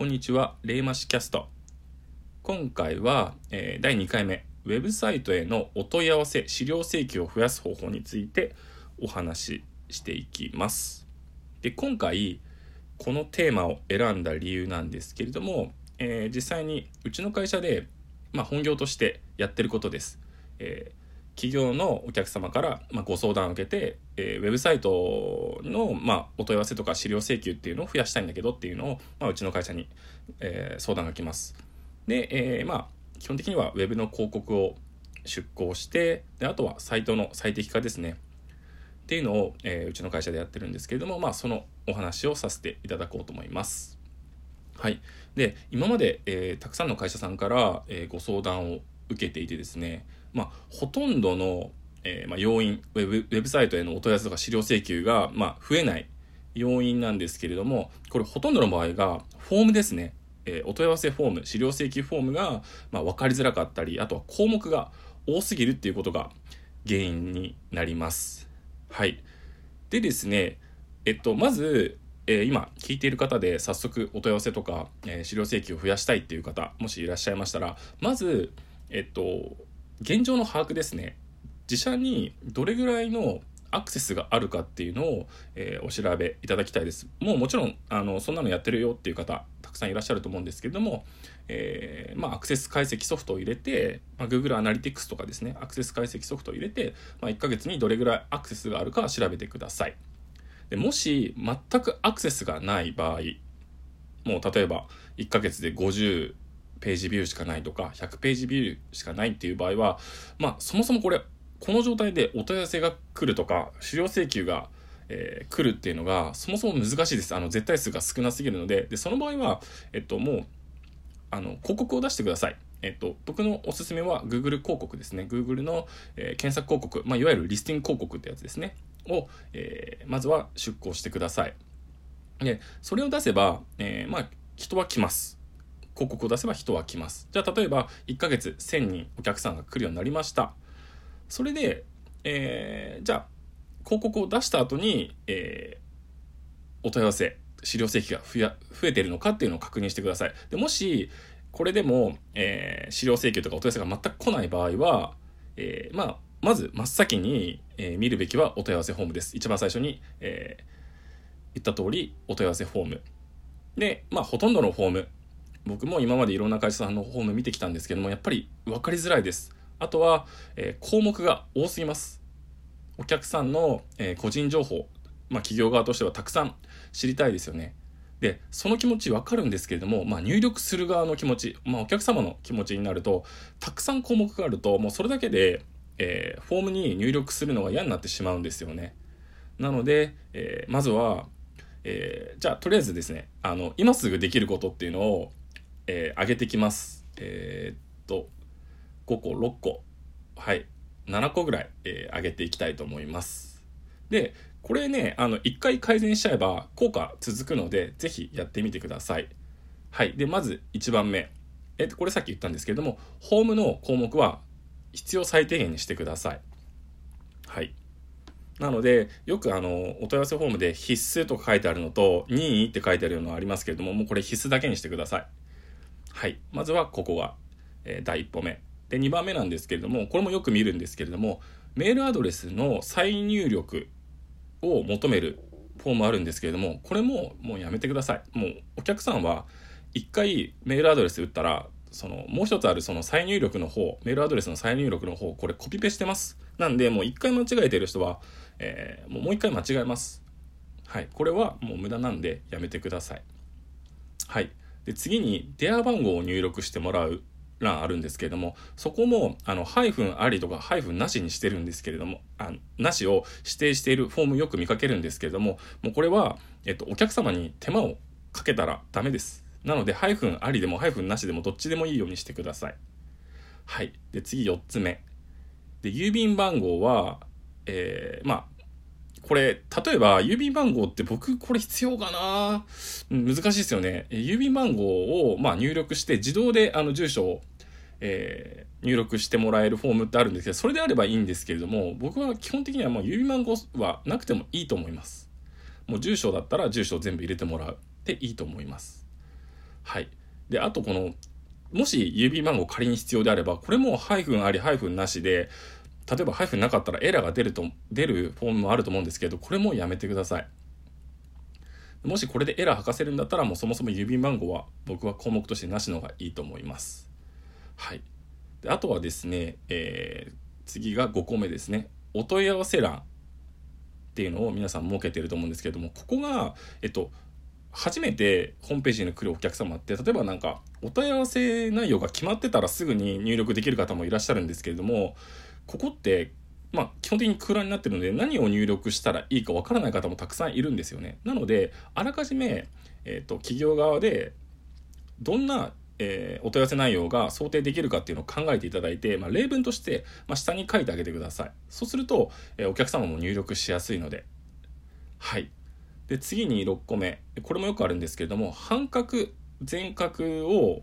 こんにちは、レイマシキャスト。今回は、えー第2回目、ウェブサイトへのお問い合わせ、資料請求を増やす方法についてお話ししていきます。で、今回、このテーマを選んだ理由なんですけれども、えー実際にうちの会社で、まあ、本業としてやってることです。えー企業のお客様から、まあ、ご相談を受けて、えーウェブサイトの、まあ、お問い合わせとか資料請求っていうのを増やしたいんだけどっていうのを、まあ、うちの会社に、え相談が来ます。で、えーまあ基本的にはウェブの広告を出稿してであとはサイトの最適化ですねっていうのを、えうちの会社でやってるんですけれども、まあ、そのお話をさせていただこうと思います。はい、で今まで、えーたくさんの会社さんから、えーご相談を受けていてですね、まあ、ほとんどの、えーまあ、要因ウェブウェブサイトへのお問い合わせとか資料請求が、まあ、増えない要因なんですけれどもこれほとんどの場合がフォームですね、えーお問い合わせフォーム資料請求フォームが、まあ、分かりづらかったりあとは項目が多すぎるっていうことが原因になります。はい、でですねえっとまずえー今聞いている方で早速お問い合わせとか、えー資料請求を増やしたいっていう方もしいらっしゃいましたらまずえっと現状の把握ですね。自社にどれぐらいのアクセスがあるかっていうのを、えーお調べいただきたいです。もうもちろんあのそんなのやってるよっていう方たくさんいらっしゃると思うんですけれども、えーまあ、アクセス解析ソフトを入れて、まあ、Google アナリティクスとかですねアクセス解析ソフトを入れて、まあ、1ヶ月にどれぐらいアクセスがあるか調べてください。でもし全くアクセスがない場合もう例えば1ヶ月で50ページビューしかないとか100ページビューしかないっていう場合はまあそもそもこれこの状態でお問い合わせが来るとか資料請求が、えー来るっていうのがそもそも難しいですあの絶対数が少なすぎるのででその場合は、えっと、もうあの広告を出してください。えっと、僕のおすすめは Google 広告ですね。Google の、えー検索広告、まあ、いわゆるリスティング広告ってやつですね。を、えーまずは出稿してください。で、それを出せば、えーまあ、人は来ます。広告を出せば人は来ます。じゃあ、例えば、1ヶ月1000人お客さんが来るようになりました。それで、えーじゃあ、広告を出した後に、えーお問い合わせ、資料請求が増や増えてるのかっていうのを確認してください。でもし、これでも、えー資料請求とかお問い合わせが全く来ない場合は、えーまあ、まず真っ先に、えー見るべきはお問い合わせフォームです。一番最初に、えー言った通りお問い合わせフォーム。で、まあ、ほとんどのフォーム。僕も今までいろんな会社さんのフォーム見てきたんですけども、やっぱり分かりづらいです。あとは、えー項目が多すぎます。お客さんの、えー個人情報、まあ、企業側としてはたくさん知りたいですよね。で、その気持ちわかるんですけれども、まあ、入力する側の気持ち、まあ、お客様の気持ちになると、たくさん項目があると、もうそれだけで、えーフォームに入力するのが嫌になってしまうんですよね。なので、えーまずは、えーじゃあ、とりあえずですね、あの、今すぐできることっていうのを、えー上げてきます。えーっと、5個、6個、はい、7個ぐらい、えー上げていきたいと思います。で、これね、あの、1回改善しちゃえば効果続くので、ぜひやってみてください。はい。で、まず1番目。えっと、これさっき言ったんですけれども、ホームの項目は必要最低限にしてください。はい。なので、よくあの、お問い合わせフォームで必須とか書いてあるのと、任意って書いてあるのがありますけれども、もうこれ必須だけにしてください。はい。まずはここが、えー第一歩目。で、2番目なんですけれども、これもよく見るんですけれども、メールアドレスの再入力を求めるフォームあるんですけれども、これももうやめてください。もうお客さんは一回メールアドレス打ったら、そのもう一つあるその再入力の方、メールアドレスの再入力の方、これコピペしてます。なんで、もう一回間違えてる人は、えーもうもう一回間違えます。はい。これはもう無駄なんでやめてください。はい。で、次に電話番号を入力してもらう欄あるんですけれども、そこも、あの、ハイフンありとかハイフンなしにしてるんですけれども、あなしを指定しているフォームよく見かけるんですけれども、もうこれは、えっと、お客様に手間をかけたらダメです。なので、ハイフンありでもハイフンなしでもどっちでもいいようにしてください。はい。で、次4つ目。で、郵便番号は、えーまあ、これ、例えば、郵便番号って僕、これ必要かな？難しいですよね。郵便番号を、まあ、入力して、自動で、あの、住所を、えー入力してもらえるフォームってあるんですけど、それであればいいんですけれども、僕は基本的にはもう郵便番号はなくてもいいと思います。もう住所だったら住所を全部入れてもらう。でいいと思います。はい。で、あとこの、もし郵便番号仮に必要であれば、これもハイフンありハイフンなしで、例えばハイフンなかったらエラーが出ると、出るフォームもあると思うんですけど、これもやめてください。もしこれでエラー吐かせるんだったら、もうそもそも郵便番号は僕は項目としてなしの方がいいと思います。はい。であとはですね、えー、次が5個目ですね。お問い合わせ欄っていうのを皆さん設けてると思うんですけれども、ここが、えっと、初めてホームページに来るお客様って例えばなんかお問い合わせ内容が決まってたらすぐに入力できる方もいらっしゃるんですけれどもここってまあ、基本的に空欄になってるので何を入力したらいいかわからない方もたくさんいるんですよね。なのであらかじめ、えーと、企業側でどんな、えー、お問い合わせ内容が想定できるかっていうのを考えていただいて、まあ、例文として、まあ、下に書いてあげてください。そうすると、えー、お客様も入力しやすいので。はい。で次に6個目これもよくあるんですけれども半角全角を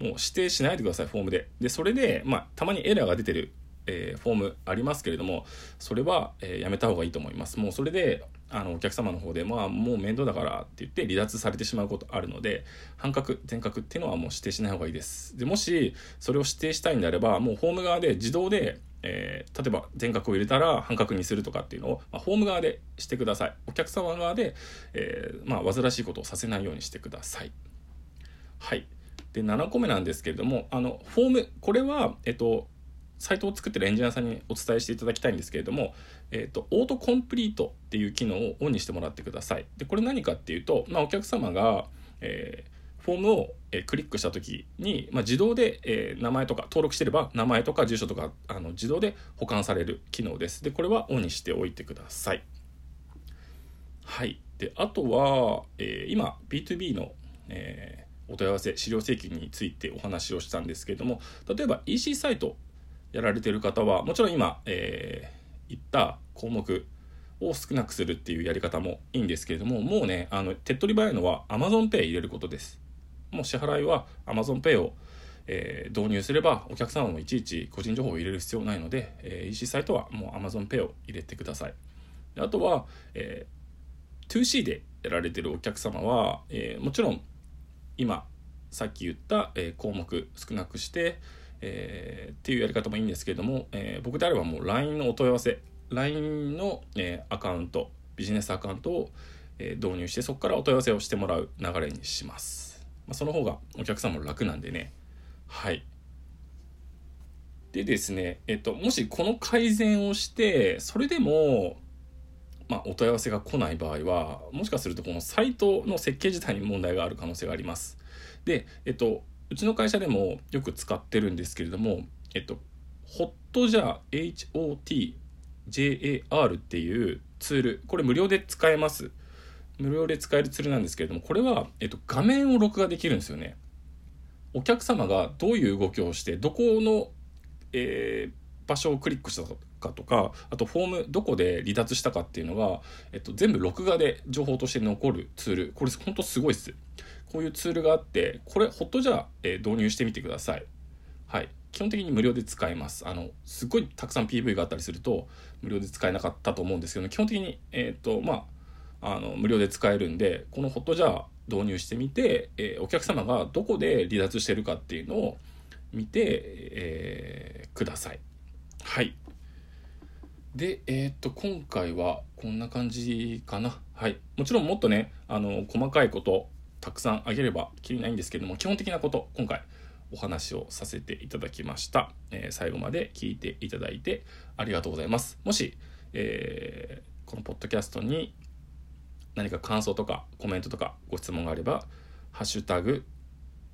もう指定しないでくださいフォームで。でそれで、まあ、たまにエラーが出てるえー、フォームありますけれどもそれは、えー、やめた方がいいと思います。もうそれであのお客様の方で、まあ、もう面倒だからって言って離脱されてしまうことあるので半角全角っていうのはもう指定しない方がいいです。でもしそれを指定したいんであればもうホーム側で自動で、えー、例えば全角を入れたら半角にするとかっていうのを、まあ、ホーム側でしてください。お客様側で、えー、まあ、煩わしいことをさせないようにしてください。はい。で7個目なんですけれどもあのフォームこれは、えっと、サイトを作ってるエンジニアさんにお伝えしていただきたいんですけれども、えーと、オートコンプリートっていう機能をオンにしてもらってください。でこれ何かっていうと、まあ、お客様が、えー、フォームを、え、クリックした時に、まあ、自動で、えー、名前とか登録してれば名前とか住所とかあの自動で保管される機能です。でこれはオンにしておいてください。はい。であとは、え今 B2B の、えお問い合わせ資料請求についてお話をしたんですけれども例えば EC サイトやられてる方はもちろん今、えー、言った項目を少なくするっていうやり方もいいんですけれどももうねあの手っ取り早いのは AmazonPay 入れることです。もう支払いは AmazonPay を、えー、導入すればお客様もいちいち個人情報を入れる必要ないので、えー、EC サイトはもう AmazonPay を入れてください。であとは、えー、2C でやられてるお客様は、えー、もちろん今さっき言った、えー、項目少なくしてえー、っていうやり方もいいんですけれども、えー、僕であればもう LINE のお問い合わせ LINE の、えー、アカウントビジネスアカウントを、え導入してそこからお問い合わせをしてもらう流れにします、まあ、その方がお客さんも楽なんでね。はい。でですね、えっと、もしこの改善をしてそれでもまあ、お問い合わせが来ない場合はもしかするとこのサイトの設計自体に問題がある可能性があります。で、えっと、うちの会社でもよく使ってるんですけれども、えっと、ホットジャー HOTJAR っていうツール、これ無料で使えます。無料で使えるツールなんですけれども、これは、えっと、画面を録画できるんですよね。お客様がどういう動きをして、どこの、えー、場所をクリックしたかとか、あとフォームどこで離脱したかっていうのが、えっと、全部録画で情報として残るツール。これ本当すごいです。こういうツールがあって、これ、ホットじゃ、え導入してみてください。はい。基本的に無料で使えます。あの、すごいたくさん PV があったりすると、無料で使えなかったと思うんですけど、基本的に、えっ、ー、と、まあ、あの、無料で使えるんで、このホットジャー導入してみて、えー、お客様がどこで離脱してるかっていうのを見て、えー、ください。はい。で、えっ、と、今回はこんな感じかな。はい。もちろんもっとね、あの、細かいこと、たくさんあげればきりないんですけども基本的なこと今回お話をさせていただきました、えー、最後まで聞いていただいてありがとうございます。もし、えー、このポッドキャストに何か感想とかコメントとかご質問があれば「ハッシュタグ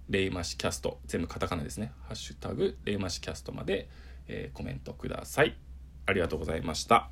レイマシキャスト」全部カタカナですね「ハッシュタグレイマシキャスト」まで、えー、コメントください。ありがとうございました。